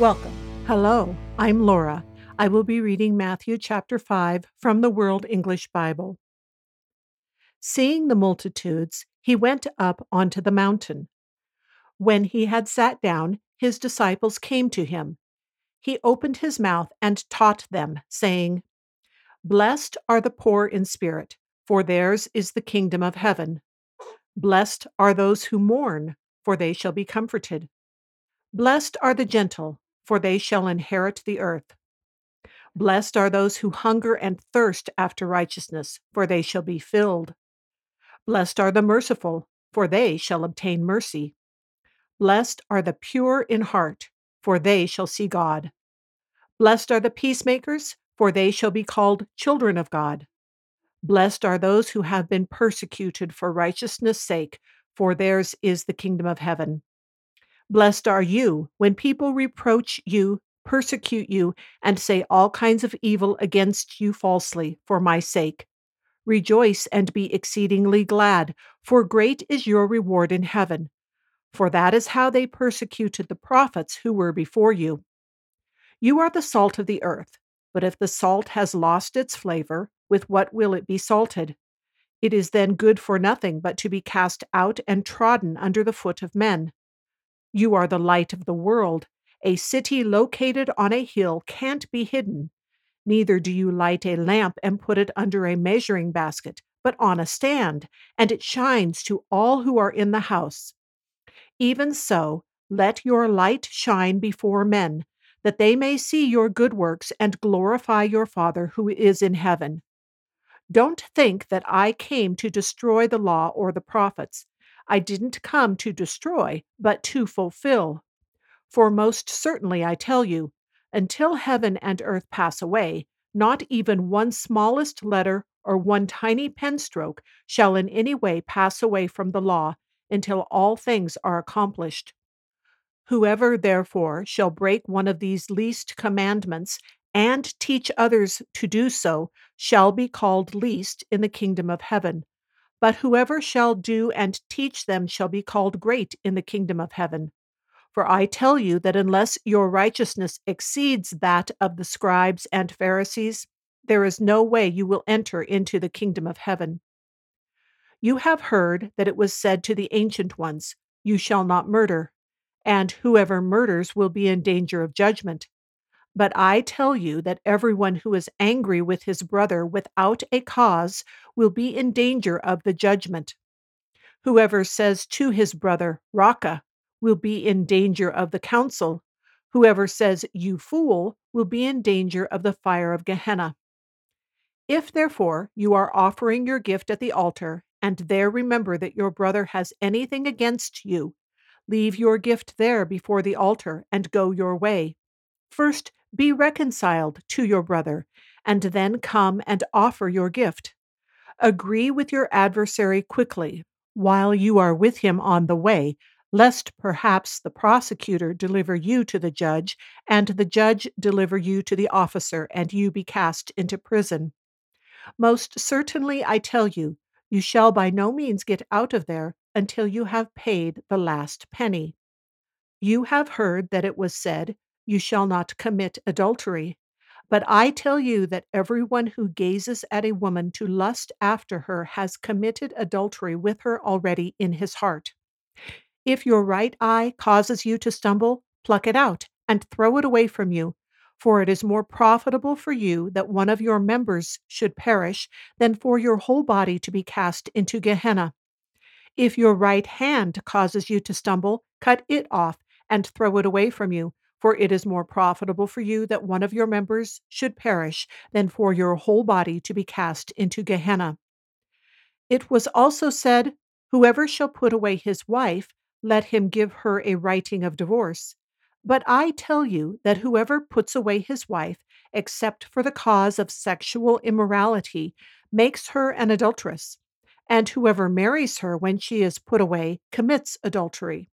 Welcome. Hello, I'm Laura. I will be reading Matthew chapter 5 from the World English Bible. Seeing the multitudes, he went up onto the mountain. When he had sat down, his disciples came to him. He opened his mouth and taught them, saying, Blessed are the poor in spirit, for theirs is the kingdom of heaven. Blessed are those who mourn, for they shall be comforted. Blessed are the gentle for they shall inherit the earth. Blessed are those who hunger and thirst after righteousness, for they shall be filled. Blessed are the merciful, for they shall obtain mercy. Blessed are the pure in heart, for they shall see God. Blessed are the peacemakers, for they shall be called children of God. Blessed are those who have been persecuted for righteousness' sake, for theirs is the kingdom of heaven. Blessed are you when people reproach you, persecute you, and say all kinds of evil against you falsely for my sake. Rejoice and be exceedingly glad, for great is your reward in heaven. For that is how they persecuted the prophets who were before you. You are the salt of the earth, but if the salt has lost its flavor, with what will it be salted? It is then good for nothing but to be cast out and trodden under the foot of men. You are the light of the world. A city located on a hill can't be hidden. Neither do you light a lamp and put it under a measuring basket, but on a stand, and it shines to all who are in the house. Even so, let your light shine before men, that they may see your good works and glorify your Father who is in heaven. Don't think that I came to destroy the law or the prophets. I didn't come to destroy, but to fulfill. For most certainly I tell you, until heaven and earth pass away, not even one smallest letter or one tiny pen stroke shall in any way pass away from the law until all things are accomplished. Whoever, therefore, shall break one of these least commandments and teach others to do so shall be called least in the kingdom of heaven. But whoever shall do and teach them shall be called great in the kingdom of heaven. For I tell you that unless your righteousness exceeds that of the scribes and Pharisees, there is no way you will enter into the kingdom of heaven. You have heard that it was said to the ancient ones, You shall not murder, and whoever murders will be in danger of judgment. But I tell you that everyone who is angry with his brother without a cause will be in danger of the judgment. Whoever says to his brother, Raca, will be in danger of the council. Whoever says, You fool, will be in danger of the fire of Gehenna. If, therefore, you are offering your gift at the altar, and there remember that your brother has anything against you, leave your gift there before the altar and go your way. First, be reconciled to your brother, and then come and offer your gift. Agree with your adversary quickly, while you are with him on the way, lest perhaps the prosecutor deliver you to the judge, and the judge deliver you to the officer, and you be cast into prison. Most certainly, I tell you, you shall by no means get out of there until you have paid the last penny. You have heard that it was said, you shall not commit adultery. But I tell you that everyone who gazes at a woman to lust after her has committed adultery with her already in his heart. If your right eye causes you to stumble, pluck it out and throw it away from you. For it is more profitable for you that one of your members should perish than for your whole body to be cast into Gehenna. If your right hand causes you to stumble, cut it off and throw it away from you. For it is more profitable for you that one of your members should perish than for your whole body to be cast into Gehenna. It was also said, Whoever shall put away his wife, let him give her a writing of divorce. But I tell you that whoever puts away his wife, except for the cause of sexual immorality, makes her an adulteress, and whoever marries her when she is put away commits adultery.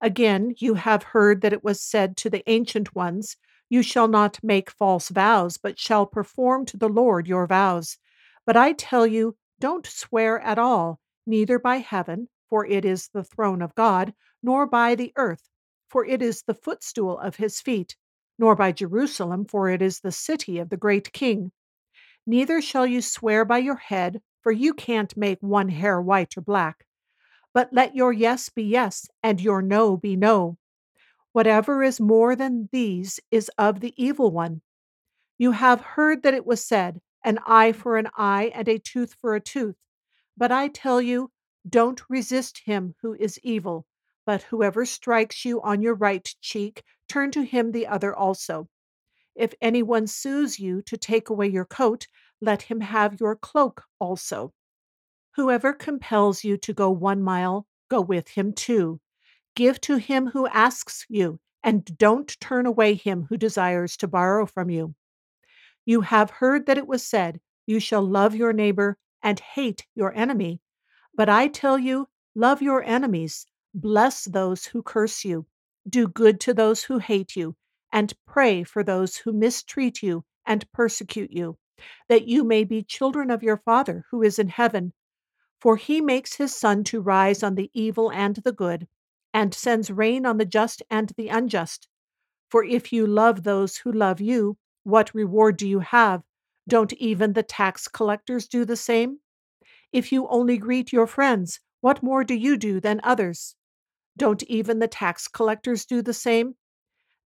Again, you have heard that it was said to the ancient ones, You shall not make false vows, but shall perform to the Lord your vows. But I tell you, don't swear at all, neither by heaven, for it is the throne of God, nor by the earth for it is the footstool of his feet, nor by Jerusalem, for it is the city of the great king. Neither shall you swear by your head, for you can't make one hair white or black. But let your yes be yes, and your no be no. Whatever is more than these is of the evil one. You have heard that it was said, An eye for an eye, and a tooth for a tooth. But I tell you, don't resist him who is evil. But whoever strikes you on your right cheek, turn to him the other also. If anyone sues you to take away your coat, let him have your cloak also. Whoever compels you to go one mile, go with him two. Give to him who asks you, and don't turn away him who desires to borrow from you. You have heard that it was said, You shall love your neighbor and hate your enemy. But I tell you, love your enemies Bless those who curse you, do good to those who hate you, and pray for those who mistreat you and persecute you, that you may be children of your Father who is in heaven. For he makes his sun to rise on the evil and the good, and sends rain on the just and the unjust. For if you love those who love you, what reward do you have? Don't even the tax collectors do the same? If you only greet your friends, what more do you do than others? Don't even the tax collectors do the same?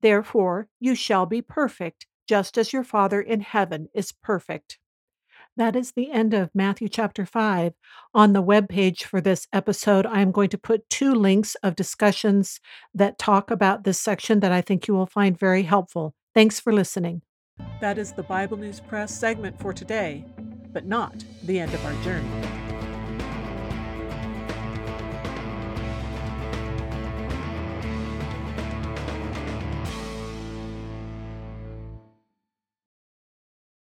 Therefore, you shall be perfect, just as your Father in heaven is perfect. That is the end of Matthew chapter 5. On the web page for this episode, I am going to put two links of discussions that talk about this section that I think you will find very helpful. Thanks for listening. That is the Bible News Press segment for today, but not the end of our journey.